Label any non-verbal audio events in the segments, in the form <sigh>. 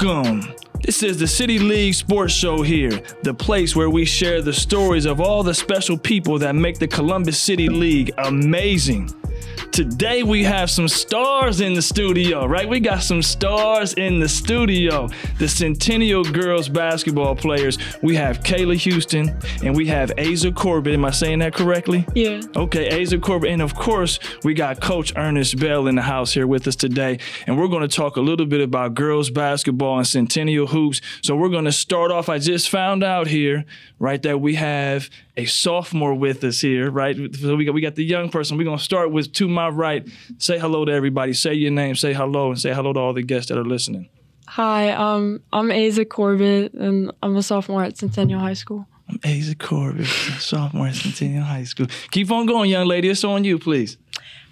Welcome. This is the City League Sports Show here, the place where we share the stories of all the special people that make the Columbus City League amazing. Today we have some stars in the studio, right? We got some stars in the studio. The Centennial girls basketball players. We have Kayla Houston and we have Aza Corbett. Am I saying that correctly? Yeah. Okay, Aza Corbett. And of course, we got Coach Ernest Bell in the house here with us today. And we're going to talk a little bit about girls basketball and Centennial hoops. So we're going to start off. I just found out here, right, that we have a sophomore with us here, right? So we got we got the young person. We're gonna start with to my right. Say hello to everybody. Say your name. Say hello, and say hello to all the guests that are listening. Hi, um, I'm Aza Corbett, and I'm a sophomore at Centennial High School. I'm Aza Corbett, <laughs> sophomore at Centennial High School. Keep on going, young lady. It's on you, please.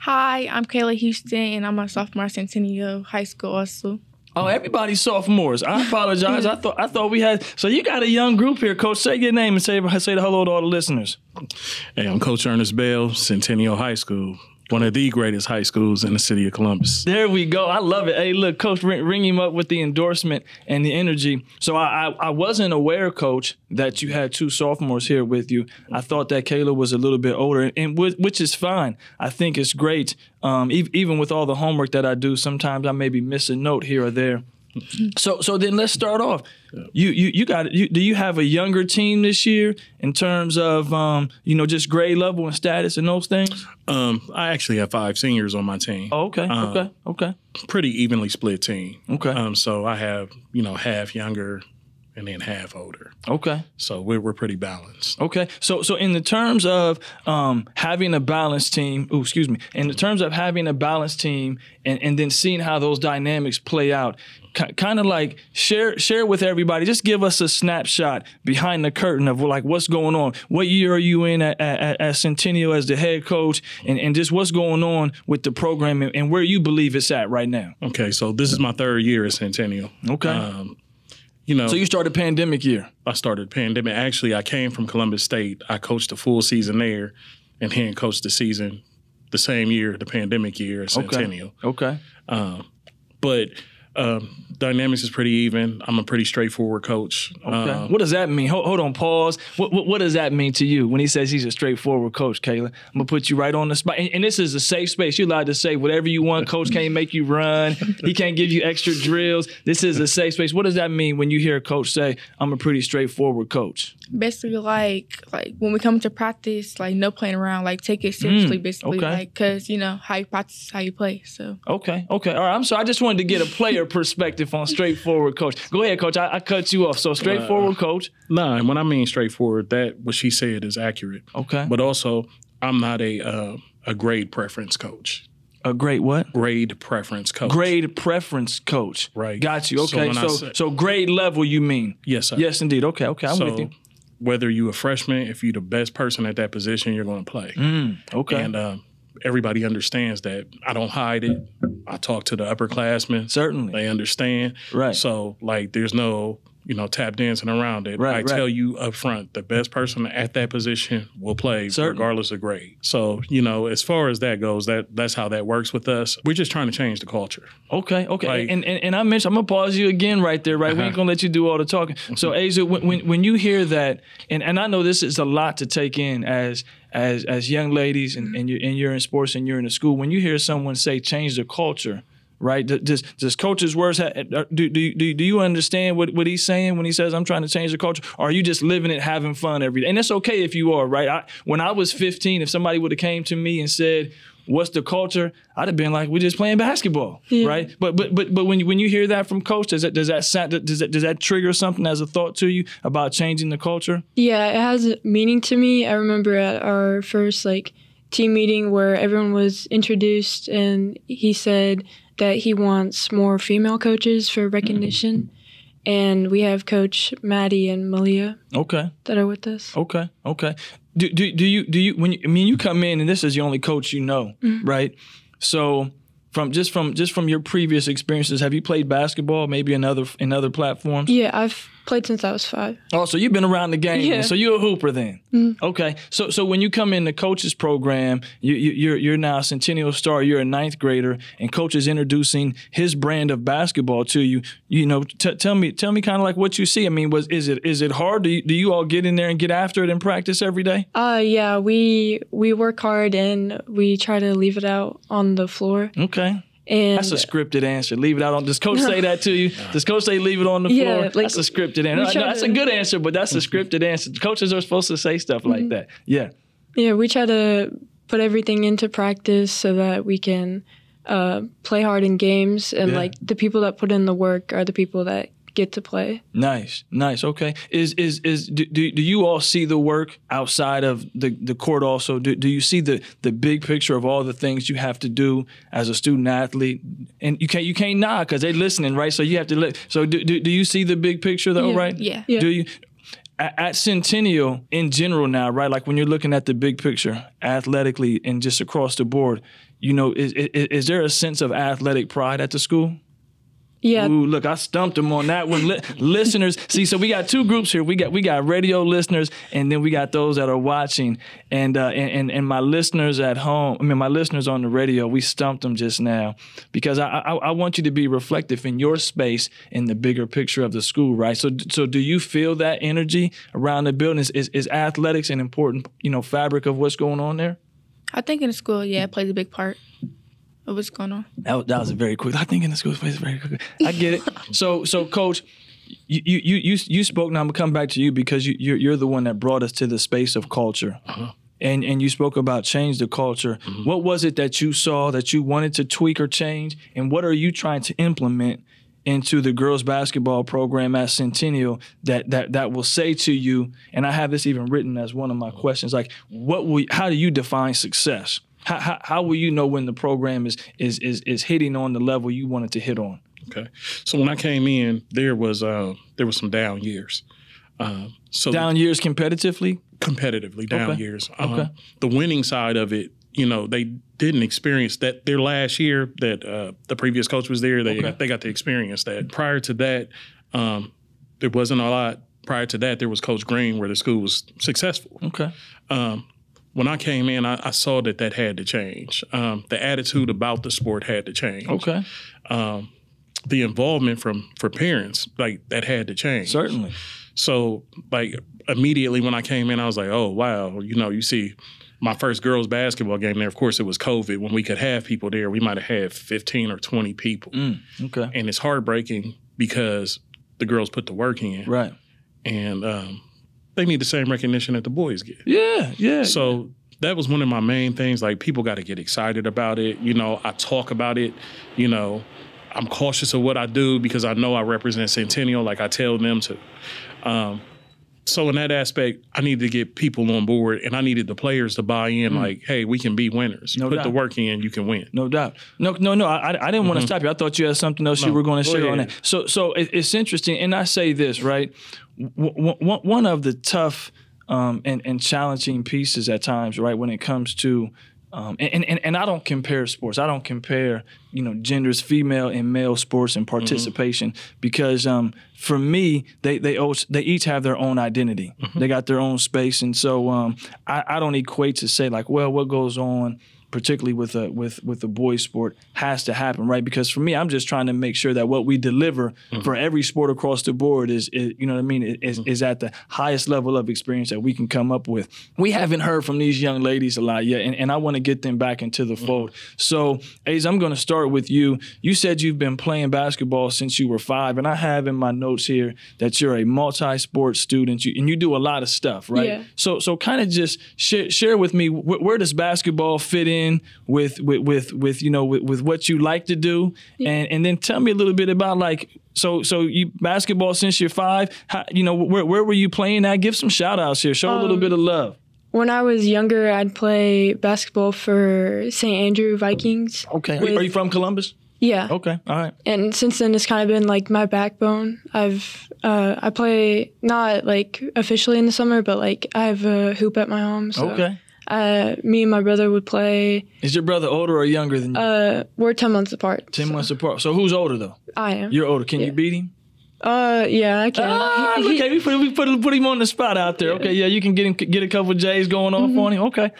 Hi, I'm Kayla Houston, and I'm a sophomore at Centennial High School also. Oh, everybody's sophomores. I apologize. I <laughs> thought I thought we had. So you got a young group here, Coach. Say your name and say say hello to all the listeners. Hey, I'm Coach Ernest Bell, Centennial High School, one of the greatest high schools in the city of Columbus. There we go. I love it. Hey, look, Coach, ring, ring him up with the endorsement and the energy. So I, I, I wasn't aware, Coach, that you had two sophomores here with you. I thought that Kayla was a little bit older, and which is fine. I think it's great. Um, even with all the homework that I do, sometimes I maybe miss a note here or there. So so then let's start off. You you you got you, do you have a younger team this year in terms of um, you know just grade level and status and those things? Um, I actually have five seniors on my team. Oh, okay, uh, okay, okay. Pretty evenly split team. Okay. Um, so I have you know half younger and then half older. Okay. So we're, we're pretty balanced. Okay. So so in the terms of um, having a balanced team, oh excuse me, in the terms of having a balanced team and, and then seeing how those dynamics play out, kind of like share share with everybody. Just give us a snapshot behind the curtain of like what's going on. What year are you in at, at, at Centennial as the head coach, and, and just what's going on with the program and, and, where you believe it's at right now. Okay, so this is my third year at Centennial. Okay. Um, you know, so you started pandemic year. I started pandemic. Actually, I came from Columbus State. I coached a full season there, and then coached the season the same year, the pandemic year at Centennial. Okay. okay. Um, but um, dynamics is pretty even. I'm a pretty straightforward coach. Okay. Um, what does that mean? Hold, hold on, pause. What, what, what does that mean to you when he says he's a straightforward coach, Kayla? I'm gonna put you right on the spot. And, and, this is a safe space. You're allowed to say whatever you want. Coach can't make you run. He can't give you extra drills. This is a safe space. What does that mean when you hear a coach say, "I'm a pretty straightforward coach"? Basically, like like when we come to practice, like no playing around. Like take it seriously. Mm, basically, okay. like because you know how you practice, how you play. So okay, okay, all right. I'm sorry. I just wanted to get a player perspective on straightforward coach. Go ahead, coach. I, I cut you off. So straightforward uh, coach. Nah, and when I mean straightforward, that what she said is accurate. Okay. But also, I'm not a uh, a grade preference coach. A great what? Grade preference coach. Grade preference coach. Right. Got you. Okay. So so, so, grade level you mean? Yes, sir. Yes, indeed. Okay. Okay. I'm so, with you. Whether you a freshman, if you're the best person at that position, you're going to play. Mm, okay. And um, everybody understands that. I don't hide it. I talk to the upperclassmen. Certainly. They understand. Right. So like there's no, you know, tap dancing around it. Right, I right. tell you up front, the best person at that position will play Certainly. regardless of grade. So, you know, as far as that goes, that that's how that works with us. We're just trying to change the culture. Okay, okay. Like, and, and and I mentioned I'm gonna pause you again right there, right? Uh-huh. We ain't gonna let you do all the talking. <laughs> So Aza, when, when when you hear that, and, and I know this is a lot to take in as as as young ladies and, and, you're, and you're in sports and you're in a school, when you hear someone say change the culture, right? Does does coach's words have, uh, do, do, do, do you understand what, what he's saying when he says I'm trying to change the culture? Or are you just living it, having fun every day? And that's okay if you are, right? I, when I was 15, if somebody would have came to me and said, what's the culture? I'd have been like, we're just playing basketball, yeah. right? But but but but when you, when you hear that from coach, does that does that does that does that trigger something as a thought to you about changing the culture? Yeah, it has meaning to me. I remember at our first like team meeting where everyone was introduced, and he said that he wants more female coaches for recognition. Mm-hmm and we have Coach Maddie and Malia. Okay. That are with us. Okay. Okay do, do, do you do you when you, I mean you come in and this is the only coach you know, mm-hmm. right? So from just from just from your previous experiences, have you played basketball maybe in other in other platforms? Yeah, I've Played since I was five. Oh, so you've been around the game. Yeah. So you're a hooper then. Mm. Okay. So so when you come in the coaches program, you, you you're you're now a Centennial star. You're a ninth grader, and coach is introducing his brand of basketball to you. You know, t- tell me tell me kind of like what you see. I mean, was is it is it hard? Do you, do you all get in there and get after it in practice every day? Uh yeah, we we work hard and we try to leave it out on the floor. Okay. And That's a scripted answer. Leave it out on. Does coach say that to you? <laughs> Does coach say leave it on the Yeah, floor? like, that's a scripted answer. No, that's a good answer, but that's a scripted answer. Coaches are supposed to say stuff like that. Yeah. yeah, we try to put everything into practice so that we can uh, play hard in games and Yeah. like the people that put in the work are the people that get to play. Nice, nice. Okay. Is is is do, do, do you all see the work outside of the, the court also? Do, do you see the the big picture of all the things you have to do as a student athlete? And you can't you can't nod because they're listening, right? So you have to li- so do, do, do you see the big picture though, Yeah. right? Yeah. Yeah. Do you at, at Centennial in general now, right? Like when you're looking at the big picture athletically and just across the board, you know, is, is, is there a sense of athletic pride at the school? Yeah, Ooh, look, I stumped him on that one. Li- listeners, see, so we got two groups here. We got we got radio listeners, and then we got those that are watching. And uh, and, and and my listeners at home, I mean, my listeners on the radio, we stumped them just now because I, I I want you to be reflective in your space in the bigger picture of the school, right? So so do you feel that energy around the building? Is is, is athletics an important you know fabric of what's going on there? I think in the school, yeah, it plays a big part of what's going on. That, was- that was very quick. I think in the school space, very quick. I get it. <laughs> So, so coach, you you you you, you spoke. Now I'm gonna come back to you because you you're, you're the one that brought us to the space of culture. Uh-huh. And, and you spoke about change the culture. Mm-hmm. What was it that you saw that you wanted to tweak or change? And what are you trying to implement into the girls basketball program at Centennial that that that will say to you? And I have this even written as one of my questions. Like, what will? How do you define success? How, how, how will you know when the program is is is is hitting on the level you wanted to hit on? Okay. So when I came in, there was uh, there was some down years. Uh, so Down years competitively. competitively down Okay. years. Um, Okay. The winning side of it, you know, they didn't experience that. Their last year that uh, the previous coach was there, they Okay. got, they got to experience that. Prior to that, um, there wasn't a lot. Prior to that, there was Coach Green, where the school was successful. Okay. Um, when I came in, I, I saw that that had to change. Um, the attitude about the sport had to change. Okay. Um, the involvement from for parents, like that, had to change. Certainly. So like immediately when I came in, I was like, oh wow, you know, you see my first girls basketball game there. Of course, it was COVID when we could have people there. We might have had fifteen or twenty people, Mm, okay. and it's heartbreaking because the girls put the work in, Right. and um, they need the same recognition that the boys get. Yeah. Yeah. So that was one of my main things. Like people got to get excited about it. You know, I talk about it. You know, I'm cautious of what I do because I know I represent Centennial. Like I tell them to. Um, so in that aspect, I needed to get people on board, and I needed the players to buy in. Like, hey, we can be winners. Mm. No put doubt. the work in, you can win. No doubt. No, no, no. I, I didn't want to stop you. I thought you had something else you Mm-hmm. Were going to share on that. So, so it, it's interesting. And I say this right. W- w- one of the tough um, and and challenging pieces at times, right, when it comes to um, and, and and I don't compare sports. I don't compare you know genders, female and male sports and participation because um, for me they they they each have their own identity. They got their own space, and so um, I, I don't equate to say like, well, what goes on particularly with a with with the boys sport has to happen right? Because for me i'm just trying to make sure that what we deliver mm-hmm. for every sport across the board is, is you know what i mean is, mm-hmm. is at the highest level of experience that we can come up with. We haven't heard from these young ladies a lot yet and, and i want to get them back into the mm-hmm. fold. So Ace, i'm going to start with you. You said you've been playing basketball since you were five and i have in my notes here that you're a multi-sport student. You, and you do a lot of stuff right? Yeah. so so kind of just share share with me wh- where does basketball fit in with with with, with you know with, with what you like to do and and then tell me a little bit about like so so you basketball since you're five how, you know where where were you playing at give some shout outs here show a little Um, bit of love When I was younger, I'd play basketball for St. Andrew Vikings. okay are, are you from Columbus Yeah. okay all right And since then, it's kind of been like my backbone. I've uh, I play not like officially in the summer, but like I have a hoop at my home. So okay uh, me and my brother would play. is your brother older or younger than you Uh, we're ten months apart. ten so months apart so who's older though I am. you're older can you beat him Uh, yeah, I can. Ah, He- he- okay, we put, we put put him on the spot out there. Okay, yeah, you can get him get a couple J's going off Mm-hmm. on him. Okay,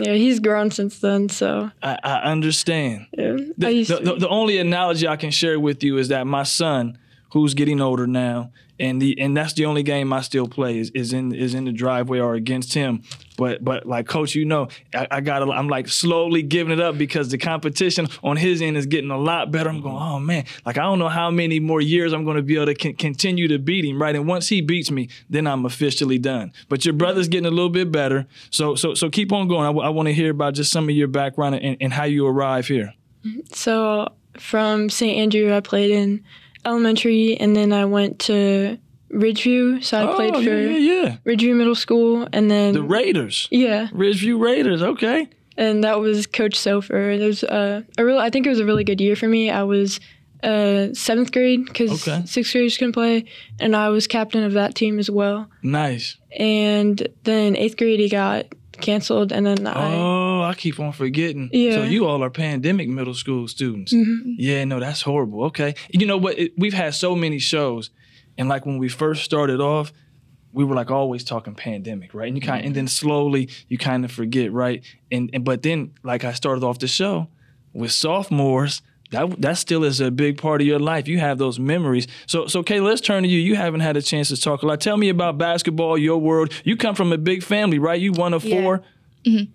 yeah, he's grown since then, so I, I understand. yeah. I The, used the, the, the only analogy I can share with you is that my son, who's getting older now, and the and that's the only game I still play is, is in is in the driveway or against him. But but like coach, you know, I, I got I'm like slowly giving it up because the competition on his end is getting a lot better. I'm going, oh man, like I don't know how many more years I'm going to be able to con- continue to beat him, right? And once he beats me, then I'm officially done. But your brother's getting a little bit better, so so so keep on going. I, want to hear about just some of your background and, and how you arrive here. So from St. Andrew, I played in elementary, and then I went to Ridgeview. So I played oh, for yeah, yeah, yeah. Ridgeview Middle School, and then The Raiders, yeah, Ridgeview Raiders. Okay. and that was Coach Sofer. It was uh, a real. I think it was a really good year for me. I was uh, seventh grade because Okay. sixth graders can play, and I was captain of that team as well. Nice. And then eighth grade, he got canceled, and then I. Oh, I keep on forgetting. Yeah. So you all are pandemic middle school students. Mhm. Yeah, no, that's horrible. Okay. You know what? It, we've had so many shows, and like when we first started off, we were like always talking pandemic, right? And you kind, and then slowly you kind of forget, right? And and but then like I started off the show with sophomores. That, that still is a big part of your life. You have those memories. So, so Kay, let's turn to you. You haven't had a chance to talk a lot. Tell me about basketball, your world. You come from a big family, right? You one of Yeah. 4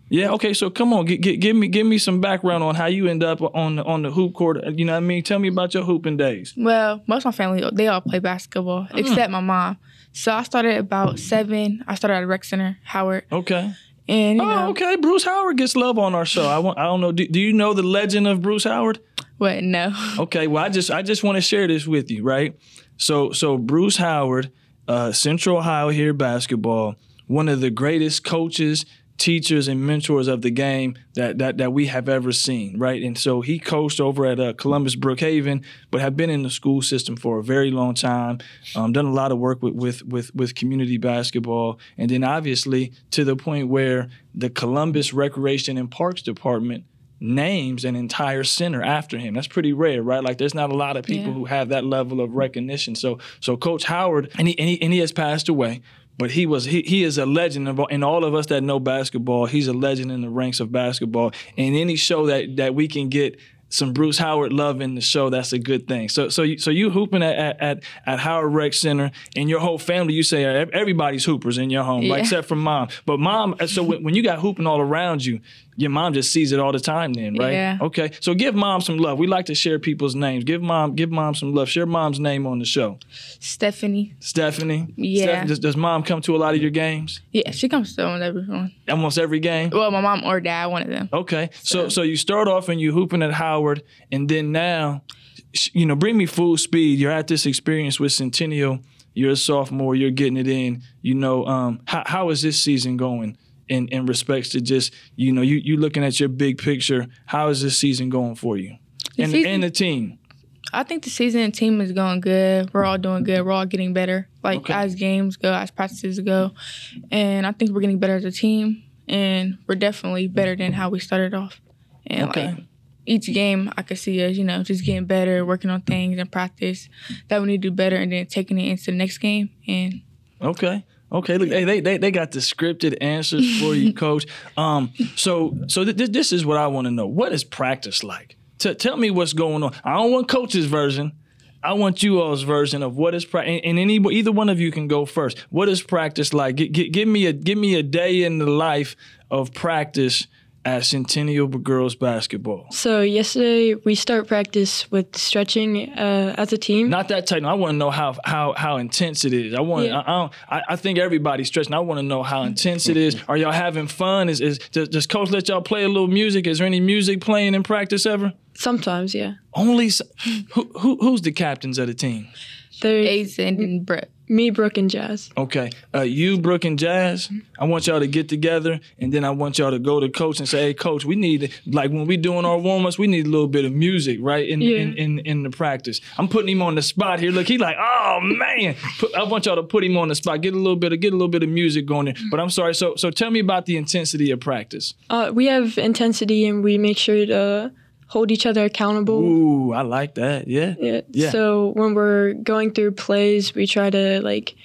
Yeah. Okay. So come on, g- g- give me give me some background on how you end up on the, on the hoop court. You know what I mean? Tell me about your hooping days. Well, most of my family they all play basketball Mm. except my mom. So I started about seven. I started at Rec Center, Howard, Okay. and you Oh, know okay. Bruce Howard gets love on our show. I want. I don't know. Do, do you know the legend of Bruce Howard? What? No, Okay. Well, I just I just want to share this with you, right? So so Bruce Howard, uh, Central Ohio here basketball, one of the greatest coaches, teachers, and mentors of the game that that that we have ever seen, right? And so he coached over at uh, Columbus Brookhaven, but have been in the school system for a very long time. Um, done a lot of work with with with with community basketball, and then obviously to the point where the Columbus Recreation and Parks Department names an entire center after him. That's pretty rare, right? Like there's not a lot of people Yeah. who have that level of recognition. So so Coach Howard and he and he, and he has passed away. But he was he, he is a legend of, and all of us that know basketball, he's a legend in the ranks of basketball. And any show that that we can get some Bruce Howard love in the show, that's a good thing. So so you, so you hooping at, at at Howard Rec Center and your whole family, you say everybody's hoopers in your home, right? Yeah. Except for mom. But mom, so when, when you got hooping all around you, your mom just sees it all the time then, right? Yeah. Okay. So give mom some love. We like to share people's names. Give mom give mom some love. Share mom's name on the show. Stephanie. Stephanie. Yeah. Does, does mom come to a lot of your games? Yeah, she comes to almost everyone. Almost every game. Well, my mom or dad, one of them. Okay. So so you start off and you hooping at Howard, and then now, you know, bring me full speed. You're at this experience with Centennial. You're a sophomore. You're getting it in. You know, um, how how is this season going? In, in respects to just you know you you looking at your big picture, how is this season going for you, The and season- and the team? I think the season and team is going good. We're all doing good. We're all getting better. Like Okay. as games go, as practices go, and I think we're getting better as a team. And we're definitely better than how we started off. And Okay. like each game, I could see us, you know, just getting better, working on things and practice that we need to do better, and then taking it into the next game. And Okay. Okay. Look, hey, they, they they got the scripted answers for you, <laughs> coach. Um. So so th- th- this is what I want to know. What is practice like? T- tell me what's going on. I don't want coach's version. I want you all's version of what is practice. And, and any either one of you can go first. What is practice like? G- g- give me a give me a day in the life of practice at Centennial Girls basketball. So yesterday we start practice with stretching uh, as a team. Not that tight. I want to know how how how intense it is. I want. Yeah. I, I, I I think everybody's stretching. I want to know how intense it is. Are y'all having fun? Is is does, does coach let y'all play a little music? Is there any music playing in practice ever? Sometimes, yeah. Only who, who who's the captains of the team? There's Ace and Brett. me, Brooke, and Jazz. Okay, uh, you, Brooke, and Jazz. I want y'all to get together, and then I want y'all to go to coach and say, "Hey, coach, we need like when we doing our warm ups, we need a little bit of music, right? In, Yeah. in in in the practice." I'm putting him on the spot here. Look, he like, "Oh man!" Put, I want y'all to put him on the spot. Get a little bit of get a little bit of music going there. But I'm sorry. So so tell me about the intensity of practice. Uh, we have intensity and we make sure to hold each other accountable. Ooh, I like that. Yeah. Yeah. yeah. So when we're going through plays, we try to like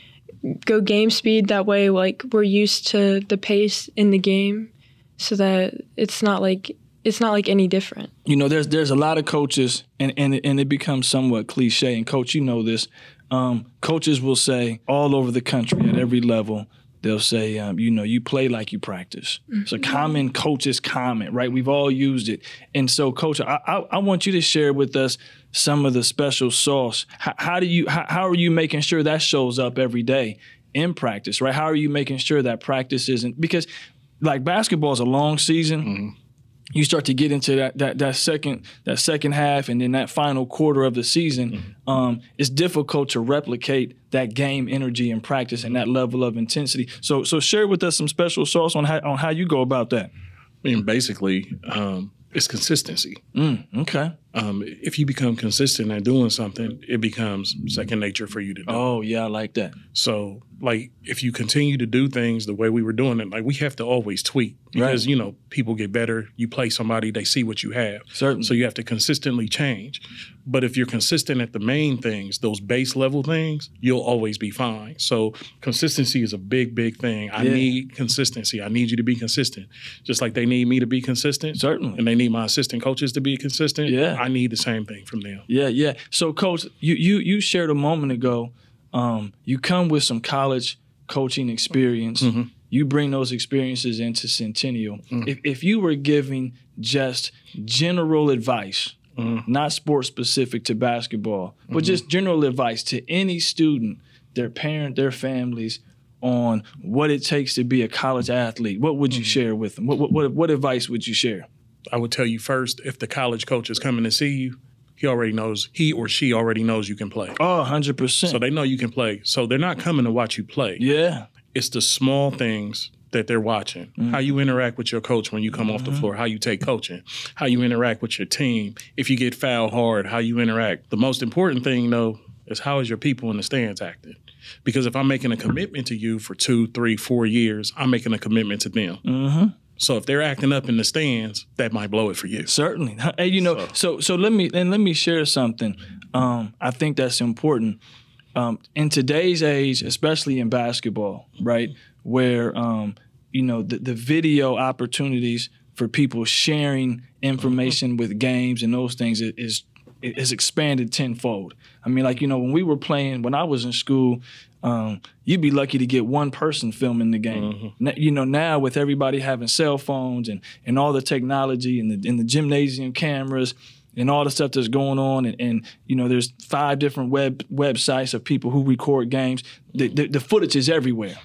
go game speed. That way, like we're used to the pace in the game, so that it's not like it's not like any different. You know, there's there's a lot of coaches, and and and it becomes somewhat cliche. And coach, you know this. Um, coaches will say all over the country at every level, they'll say, um, you know, you play like you practice. Mm-hmm. It's a common coach's comment, right? We've all used it. And so, coach, I, I, I want you to share with us some of the special sauce. How, how do you, how, how, are you making sure that shows up every day in practice, right? How are you making sure that practice isn't, because like basketball is a long season. Mm-hmm you start to get into that that that second that second half and then that final quarter of the season, mm-hmm. um, it's difficult to replicate that game energy and practice and that level of intensity. So so share with us some special sauce on how on how you go about that. I mean, basically, um, it's consistency. Mm, okay. Um, if you become consistent at doing something, it becomes second nature for you to do. Oh yeah, I like that. So like if you continue to do things the way we were doing it, like we have to always tweak because right. you know people get better. You play somebody, they see what you have. Certainly. So you have to consistently change. But if you're consistent at the main things, those base level things, you'll always be fine. So consistency is a big, big thing. I yeah. need consistency. I need you to be consistent, just like they need me to be consistent. Certainly. And they need my assistant coaches to be consistent. Yeah. I need the same thing from them. Yeah, yeah. So, coach, you you you shared a moment ago um, you come with some college coaching experience. Mm-hmm. You bring those experiences into Centennial. Mm-hmm. If, if you were giving just general advice, mm-hmm. not sports specific to basketball, but mm-hmm. just general advice to any student, their parent, their families, on what it takes to be a college athlete, what would you mm-hmm. share with them? What, what, what advice would you share? I would tell you first if the college coach is coming to see you, he already knows he or she already knows you can play. Oh, 100%. So they know you can play. So they're not coming to watch you play. Yeah. It's the small things that they're watching. Mm-hmm. How you interact with your coach when you come mm-hmm. off the mm-hmm. floor, how you take coaching, how you interact with your team. If you get fouled hard, how you interact. The most important thing though is how is your people in the stands acting? Because if I'm making a commitment to you for two, three, four years, I'm making a commitment to them. Mm-hmm. So if they're acting up in the stands, that might blow it for you. Certainly. Hey, you know, so so, so let me and let me share something. Um, I think that's important. Um, in today's age, especially in basketball, right, where um, you know the, the video opportunities for people sharing information mm-hmm. with games and those things is is expanded tenfold. I mean, like you know, when we were playing, when I was in school, um, you'd be lucky to get one person filming the game. Mm-hmm. You know, now with everybody having cell phones and, and all the technology and the, and the gymnasium cameras and all the stuff that's going on, and, and, you know, there's five different web websites of people who record games. The, the, the footage is everywhere.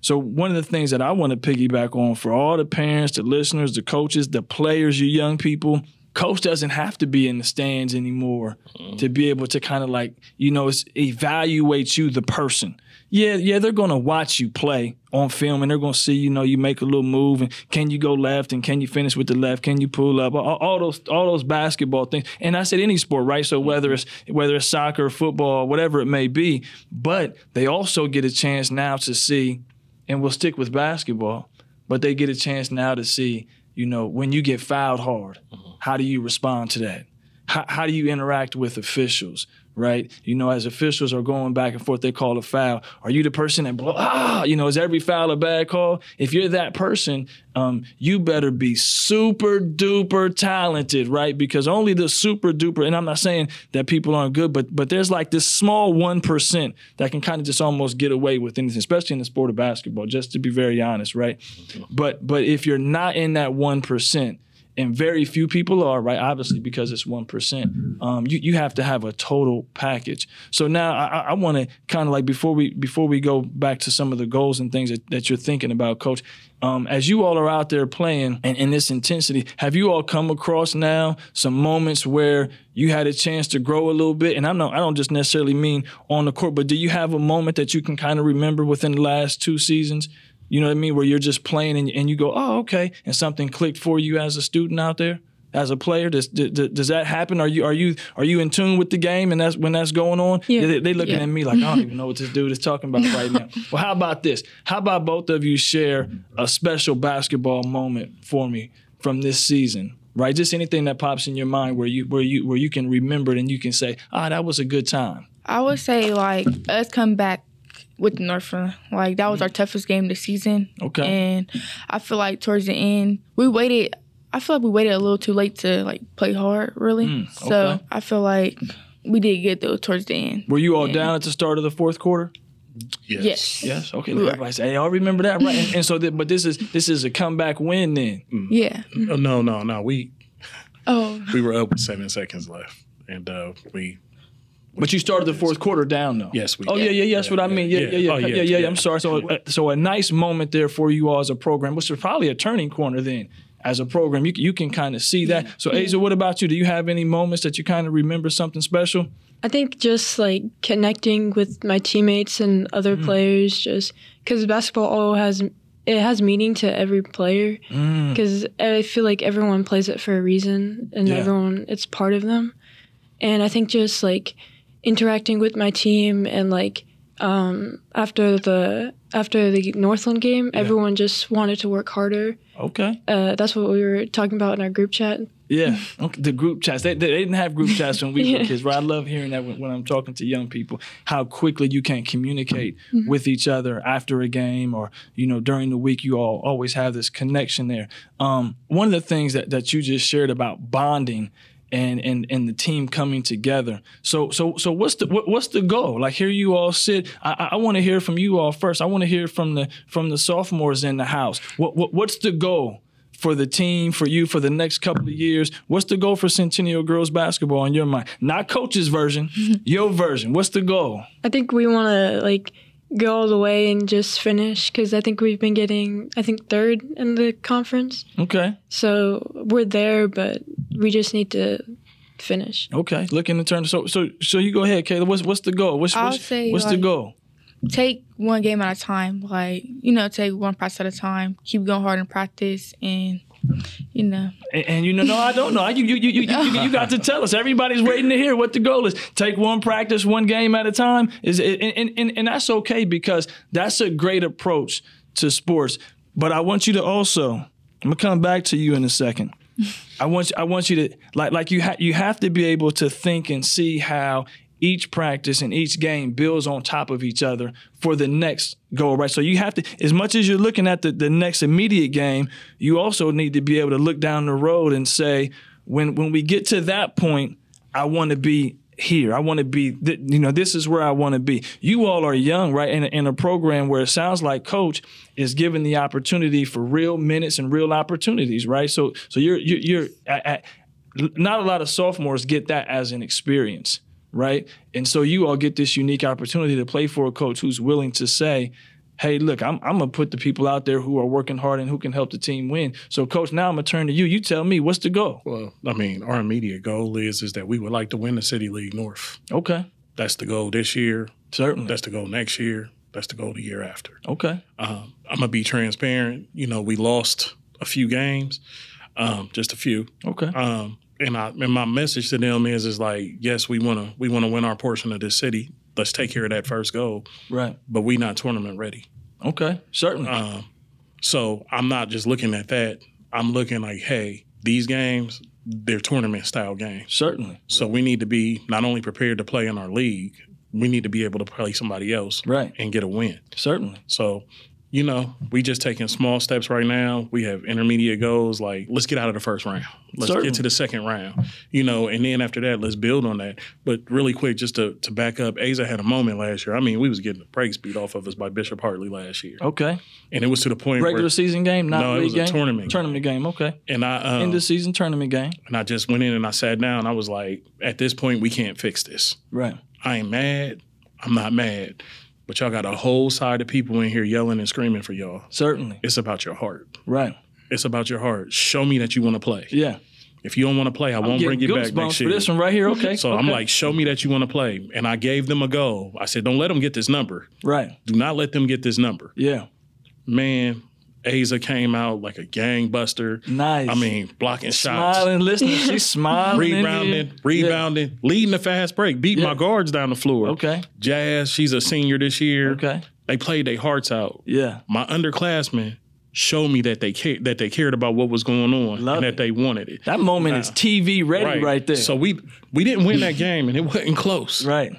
So one of the things that I want to piggyback on for all the parents, the listeners, the coaches, the players, you young people, coach doesn't have to be in the stands anymore mm-hmm. to be able to kind of like you know evaluate you the person yeah yeah they're going to watch you play on film and they're going to see you know you make a little move and can you go left and can you finish with the left can you pull up all, all those all those basketball things and i said any sport right so whether mm-hmm. it's whether it's soccer football whatever it may be but they also get a chance now to see and we'll stick with basketball but they get a chance now to see you know, when you get fouled hard, mm-hmm. How do you respond to that? How, how do you interact with officials? right? You know, as officials are going back and forth, they call a foul. Are you the person that blow? Ah, you know, is every foul a bad call? If you're that person, um, you better be super duper talented, right? Because only the super duper, and I'm not saying that people aren't good, but but there's like this small one percent that can kind of just almost get away with anything, especially in the sport of basketball. Just to be very honest, right? But but if you're not in that one percent and very few people are right? Obviously because it's 1% um, you, you have to have a total package. So now i, I want to kind of like before we before we go back to some of the goals and things that, that you're thinking about coach um, as you all are out there playing and in this intensity have you all come across now some moments where you had a chance to grow a little bit? And i don't i don't just necessarily mean on the court but do you have a moment that you can kind of remember within the last two seasons you know what I mean? Where you're just playing and, and you go, oh, okay, and something clicked for you as a student out there, as a player. Does, does, does that happen? Are you are you are you in tune with the game and that's when that's going on? Yeah. They, they looking yeah. at me like I don't even know what <laughs> this dude is talking about right now. <laughs> Well, how about this? How about both of you share a special basketball moment for me from this season? right? Just anything that pops in your mind where you where you where you can remember it and you can say, ah, that was a good time. I would say like us come back with Northland. Like that was our toughest game this season. Okay. And I feel like towards the end we waited. I feel like we waited a little too late to like play hard, really. Mm, So. I feel like we did get though towards the end. Were you all Yeah. down at the start of the fourth quarter? Yes. Yes. Yes. Okay. We were. Everybody say, hey, y'all remember that, right? and, and so, th- but this is this is a comeback win then. Yeah. Uh, No, no, no. We Oh. <laughs> we were up with seven seconds left, and uh, we But you started the fourth quarter down though. Yes, we Oh yeah, yeah, yeah. That's what I mean. Yeah, yeah, yeah, Oh, yeah, yeah, yeah, yeah. yeah. I'm sorry. So, uh, so a nice moment there for you all as a program, which was probably a turning corner then as a program. You you can kind of see that. So, Aza, what about you? Do you have any moments that you kind of remember something special? I think just like connecting with my teammates and other Mm. players, just because basketball all has it has meaning to every player. Mm. Because I feel like everyone plays it for a reason, and Yeah. everyone it's part of them. And I think just like interacting with my team and like um, after the after the Northland game, everyone just wanted to work harder. Okay. Uh, that's what we were talking about in our group chat. Yeah, okay. the group chats. They, they didn't have group chats when we were <laughs> kids, right? I love hearing that when, when I'm talking to young people, how quickly you can communicate with each other after a game or, you know, during the week. You all always have this connection there. Um, one of the things that, that you just shared about bonding and, and and the team coming together. So so so what's the what, what's the goal? Like here you all sit. I, I- I want to hear from you all first. I want to hear from the from the sophomores in the house. What, what what's the goal? for the team, for you, for the next couple of years? What's the goal for Centennial girls basketball in your mind? Not coach's version, <laughs> your version. What's the goal? I think we want to like go all the way and just finish because I think we've been getting I think third in the conference. Okay, So we're there, but we just need to finish. okay. Looking to turn. So, so, so you go ahead, Kayla. What's what's the goal? What's I'll what's, say, what's the goal? Take one game at a time. Like you know, take one practice at a time. Keep going hard in practice, and you know, And, and you know, no, I don't know. You, you, you, you, you, you got to tell us. Everybody's waiting to hear what the goal is. Take one practice, one game at a time. Is and, and, and, and that's okay because that's a great approach to sports. But I want you to also. I'm gonna come back to you in a second. I want you, I want you to like like you ha- you have to be able to think and see how each practice and each game builds on top of each other for the next goal, right? So you have to, as much as you're looking at the, the next immediate game, you also need to be able to look down the road and say, when when we get to that point, I want to be here. I want to be, th- you know, this is where I want to be. You all are young, right? In a, in a program where it sounds like coach is given the opportunity for real minutes and real opportunities, right? So so you're you're, you're at, at, not a lot of sophomores get that as an experience, right? And so you all get this unique opportunity to play for a coach who's willing to say, hey, look, I'm, I'm going to put the people out there who are working hard and who can help the team win. So, coach, now I'm going to turn to you. You tell me, what's the goal? well, I mean, our immediate goal is is that we would like to win the City League North. Okay, That's the goal this year. certainly. That's the goal next year. That's the goal the year after. okay, Um, I'm gonna be transparent. You know, we lost a few games, um, just a few. okay. Um, and I and my message to them is is like, yes, we wanna we wanna win our portion of this city. Let's take care of that first goal, Right. but we not tournament ready. Okay, certainly. Um, so I'm not just looking at that. I'm looking like, hey, these games, they're tournament style games. certainly. So we need to be not only prepared to play in our league, we need to be able to play somebody else Right. and get a win. Certainly. So, you know, we just taking small steps right now. We have intermediate goals like let's get out of the first round. Let's Certainly. get to the second round. You know, and then after that, let's build on that. But really quick, just to, to back up, Aza had a moment last year. I mean, we was getting the brakes beat off of us by Bishop Hartley last year. Okay. And it was to the point Regular where season game, not No, it was a game. tournament game. Tournament game. Okay. and I um, End of season tournament game. and I just went in and I sat down. I was like, at this point, we can't fix this. Right. I ain't mad. I'm not mad. But y'all got a whole side of people in here yelling and screaming for y'all. Certainly. It's about your heart. Right. It's about your heart. Show me that you want to play. Yeah. If you don't want to play, I I'm won't bring you back next for year. this one right here. Okay. So I'm like, show me that you want to play. And I gave them a go. I said, don't let them get this number. right. Do not let them get this number. Yeah. Man, Aza came out like a gangbuster. Nice. I mean, blocking shots, smiling, listening. She's <laughs> smiling. rebounding, rebounding, leading the fast break, beating Yeah. my guards down the floor. Okay. Jazz, she's a senior this year. Okay. They played their hearts out. Yeah. My underclassmen, showed me that they cared that they cared about what was going on Love and it. that they wanted it. That moment is TV ready right, there. So we we didn't win that game and it wasn't close. right.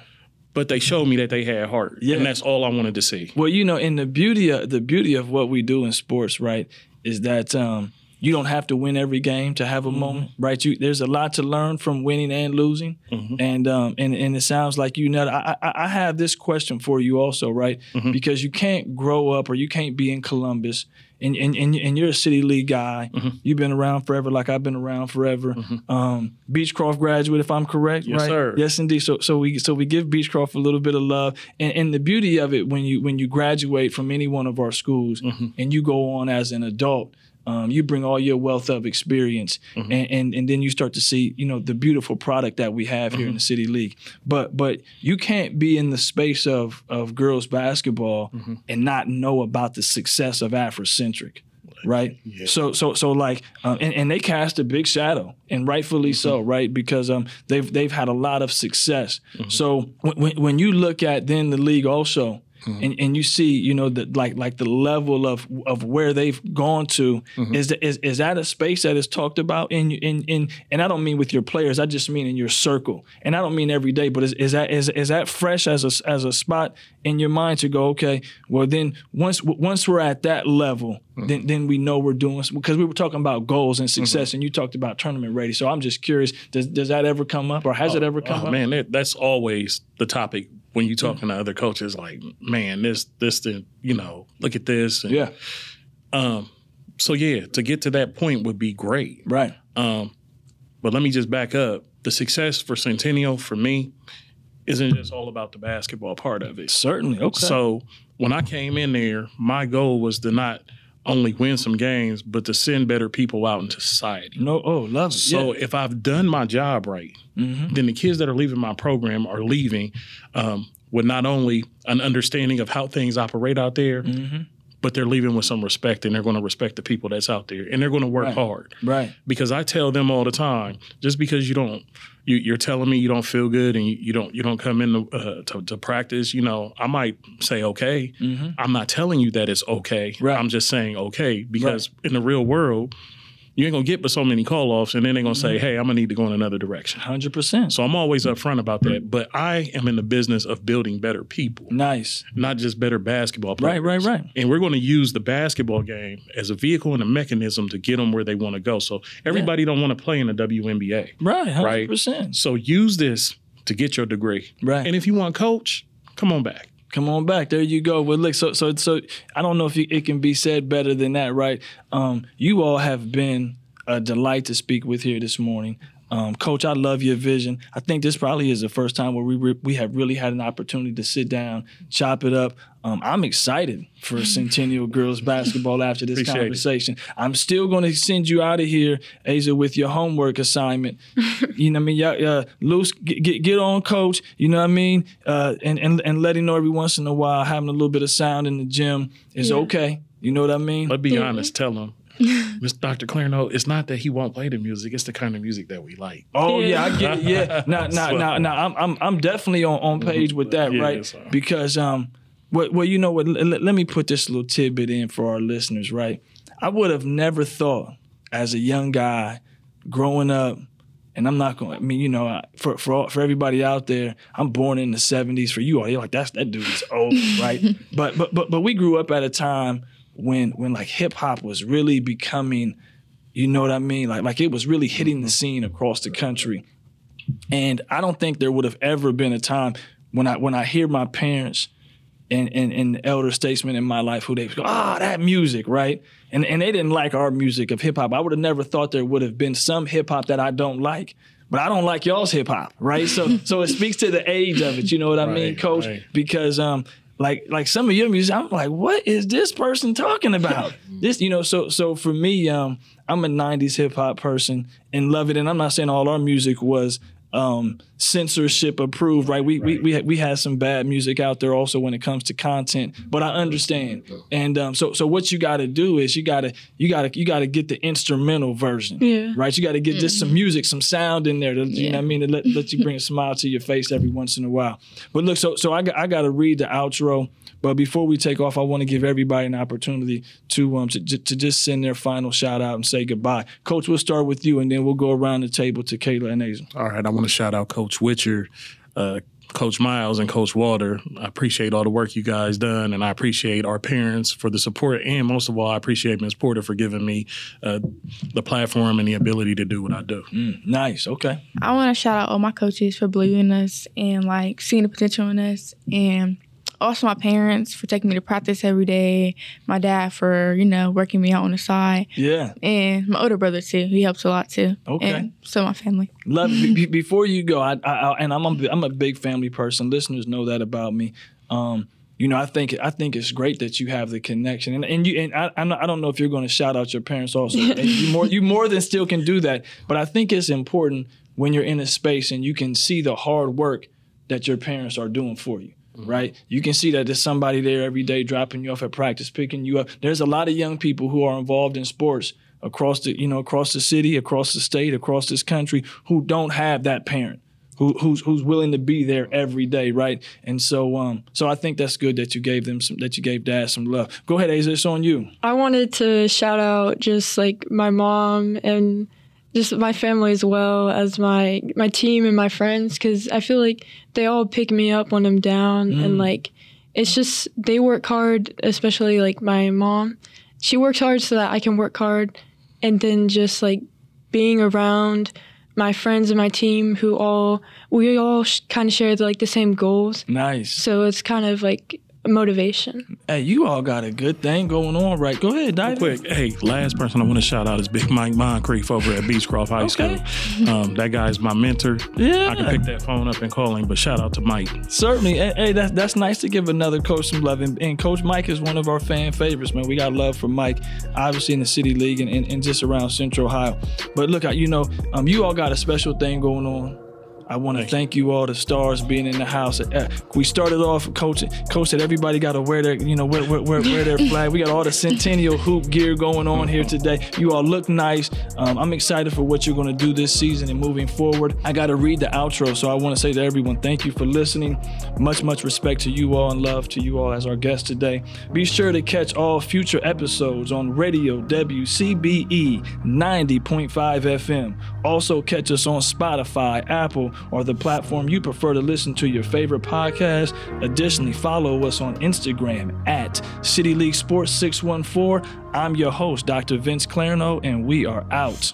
But they showed me that they had heart. Yeah. And that's all I wanted to see. Well, you know, and the beauty of the beauty of what we do in sports, right, is that um, you don't have to win every game to have a moment, right? You there's a lot to learn from winning and losing, and um, and and it sounds like you know. I, I I have this question for you also, right? Because you can't grow up or you can't be in Columbus. And, and, and and you're a city league guy. You've been around forever, like I've been around forever. Um, Beechcroft graduate, if I'm correct, Yes, right? sir. Yes, indeed. So so we so we give Beechcroft a little bit of love, and, and the beauty of it when you when you graduate from any one of our schools Mm-hmm. and you go on as an adult, um, you bring all your wealth of experience, Mm-hmm. and, and and then you start to see you know the beautiful product that we have Mm-hmm. here in the city league. But but you can't be in the space of of girls basketball Mm-hmm. and not know about the success of Africentric. Right, Yeah. so so so like, um, and, and they cast a big shadow, and rightfully so, right? Because um, they've they've had a lot of success. So when, when when you look at then the league also, Mm-hmm. and, and you see you know the like like the level of of where they've gone to mm-hmm. is, that, is is that a space that is talked about in in in and I don't mean with your players I just mean in your circle. And I don't mean every day but is, is that is, is that fresh as a as a spot in your mind to go okay well then once once we're at that level mm-hmm. then then we know we're doing because we were talking about goals and success and you talked about tournament ready. So I'm just curious does does that ever come up or has oh, it ever come Oh, up? man, that, that's always the topic when you're talking to other coaches. Like, man, this, this, the, you know, look at this. And, yeah Um. So yeah, to get to that point would be great. right Um. But let me just back up. The success for Centennial for me isn't just all about the basketball part of it. certainly okay So when I came in there, my goal was to not only win some games, but to send better people out into society. no oh love it So yeah. if I've done my job right, Mhm. then the kids that are leaving my program are leaving um, with not only an understanding of how things operate out there, Mhm. But they're leaving with some respect and they're going to respect the people that's out there and they're going to work Right. hard. right Because I tell them all the time, just because you don't, you, you're telling me you don't feel good and you, you don't, you don't come in to, uh, to, to practice. You know, I might say okay. Mhm. I'm not telling you that it's okay. Right. I'm just saying okay because in the real world, you ain't gonna get but so many call offs, and then they're gonna say, Mm-hmm. "Hey, I'm gonna need to go in another direction." Hundred percent. So I'm always upfront about that. But I am in the business of building better people, Nice. not just better basketball players. Right, right, right. And we're going to use the basketball game as a vehicle and a mechanism to get them where they want to go. So everybody don't want to play in the WNBA. Right. Hundred Right. percent. So use this to get your degree. Right. And if you want coach, come on back. Come on back. There you go. Well, look. So, so, so. I don't know if it can be said better than that, right? Um, you all have been a delight to speak with here this morning. Um, Coach, I love your vision. I think this probably is the first time where we re- we have really had an opportunity to sit down, chop it up. Um, I'm excited for <laughs> Centennial girls basketball after this Appreciate it. conversation. I'm still going to send you out of here, Aza, with your homework assignment. <laughs> you know what I mean? Yeah, uh, loose, get, get get on, coach. You know what I mean? Uh, and and and let him know every once in a while having a little bit of sound in the gym is Yeah. okay. You know what I mean? Let's be Yeah. honest. Tell them, Mr. Dr. Clarno, it's not that he won't play the music. It's the kind of music that we like. Oh yeah, Yeah. I get it. Yeah, <laughs> now now So- now now I'm I'm I'm definitely on, on page with that, Yeah, right? sir. Because um, well, well you know what? Let, let- let me put this little tidbit in for our listeners, right? I would have never thought as a young guy growing up, and I'm not going. I mean, you know, I- for for all, for everybody out there, I'm born in the '70s. For you all, you're like that's that dude's old, right? <laughs> but but but but we grew up at a time when when like hip hop was really becoming you know what I mean? Like like it was really hitting the scene across the country. And I don't think there would have ever been a time when I when I hear my parents and and, and elder statesmen in my life who they go, ah, that music, right? And and they didn't like our music of hip hop. I would have never thought there would have been some hip hop that I don't like. But I don't like y'all's hip hop, right? So <laughs> so it speaks to the age of it, you know what I mean, coach? right. Because um like like some of your music, I'm like, what is this person talking about? <laughs> this, you know, so so for me, um, I'm a '90s hip hop person and love it. And I'm not saying all our music was um, censorship approved, right? We, right. we we we had some bad music out there also when it comes to content, but I understand. And um, so so what you got to do is you got to you got to you got to get the instrumental version, yeah. right? You got to get mm-hmm. just some mm-hmm. music, some sound in there, to, yeah. you know what I mean, to let, let you bring a smile to your face every once in a while. But look, so so I got, I got to read the outro. But before we take off, I want to give everybody an opportunity to um to, to just send their final shout out and say goodbye. Coach, we'll start with you, and then we'll go around the table to Kayla and Aza. All right, I want to shout out Coach Witcher. Uh, Coach Miles and Coach Walter. I appreciate all the work you guys done, and I appreciate our parents for the support, and most of all, I appreciate Ms. Porter for giving me uh, the platform and the ability to do what I do. Mm, nice. Okay. I want to shout out all my coaches for believing in us and like seeing the potential in us, and also my parents for taking me to practice every day. My dad for you know working me out on the side. Yeah. And my older brother too. He helps a lot too. Okay. And so my family. Love it. <laughs> before you go, I, I, and I'm a, I'm a big family person. Listeners know that about me. Um, you know, I think I think it's great that you have the connection, and and you and I I don't know if you're going to shout out your parents also. <laughs> you more you more than still can do that, but I think it's important when you're in a space and you can see the hard work that your parents are doing for you. Mm-hmm. right? You can see that there's somebody there every day dropping you off at practice, picking you up. There's a lot of young people who are involved in sports across the, you know, across the city, across the state, across this country who don't have that parent. Who, who's who's willing to be there every day, right? And so, um, so I think that's good that you gave them some, that you gave dad some love. Go ahead, Aza, it's on you. I wanted to shout out just like my mom and just my family as well as my my team and my friends because I feel like they all pick me up when I'm down mm. and like it's just they work hard, especially like my mom. She works hard so that I can work hard, and then just like being around my friends and my team who all we all sh- kind of share the, like the same goals. Nice. So it's kind of like motivation. Hey, you all got a good thing going on, right? Go ahead, dive quick. Hey, last person I want to shout out is Big Mike Moncrief over at Beechcroft High okay. School. Um, that guy's my mentor. Yeah, I can pick that phone up and call him. But shout out to Mike. Certainly. Hey, hey that's that's nice to give another coach some love. And, and, Coach Mike is one of our fan favorites, man. We got love for Mike, obviously in the City League and, and, and just around Central Ohio. But look, you know, um, you all got a special thing going on I want to thank you all, the stars being in the house. Uh, we started off, coaching. Coach said everybody got to wear their, you know, wear, wear, wear, their <laughs> flag. We got all the Centennial hoop gear going on here today. You all look nice. Um, I'm excited for what you're going to do this season and moving forward. I got to read the outro, so I want to say to everyone, thank you for listening. Much, much respect to you all and love to you all as our guest today. Be sure to catch all future episodes on Radio WCBE 90.5 FM. Also catch us on Spotify, Apple or the platform you prefer to listen to your favorite podcast. Additionally, follow us on Instagram at City League Sports 614. I'm your host, Dr. Vince Clarno, and we are out.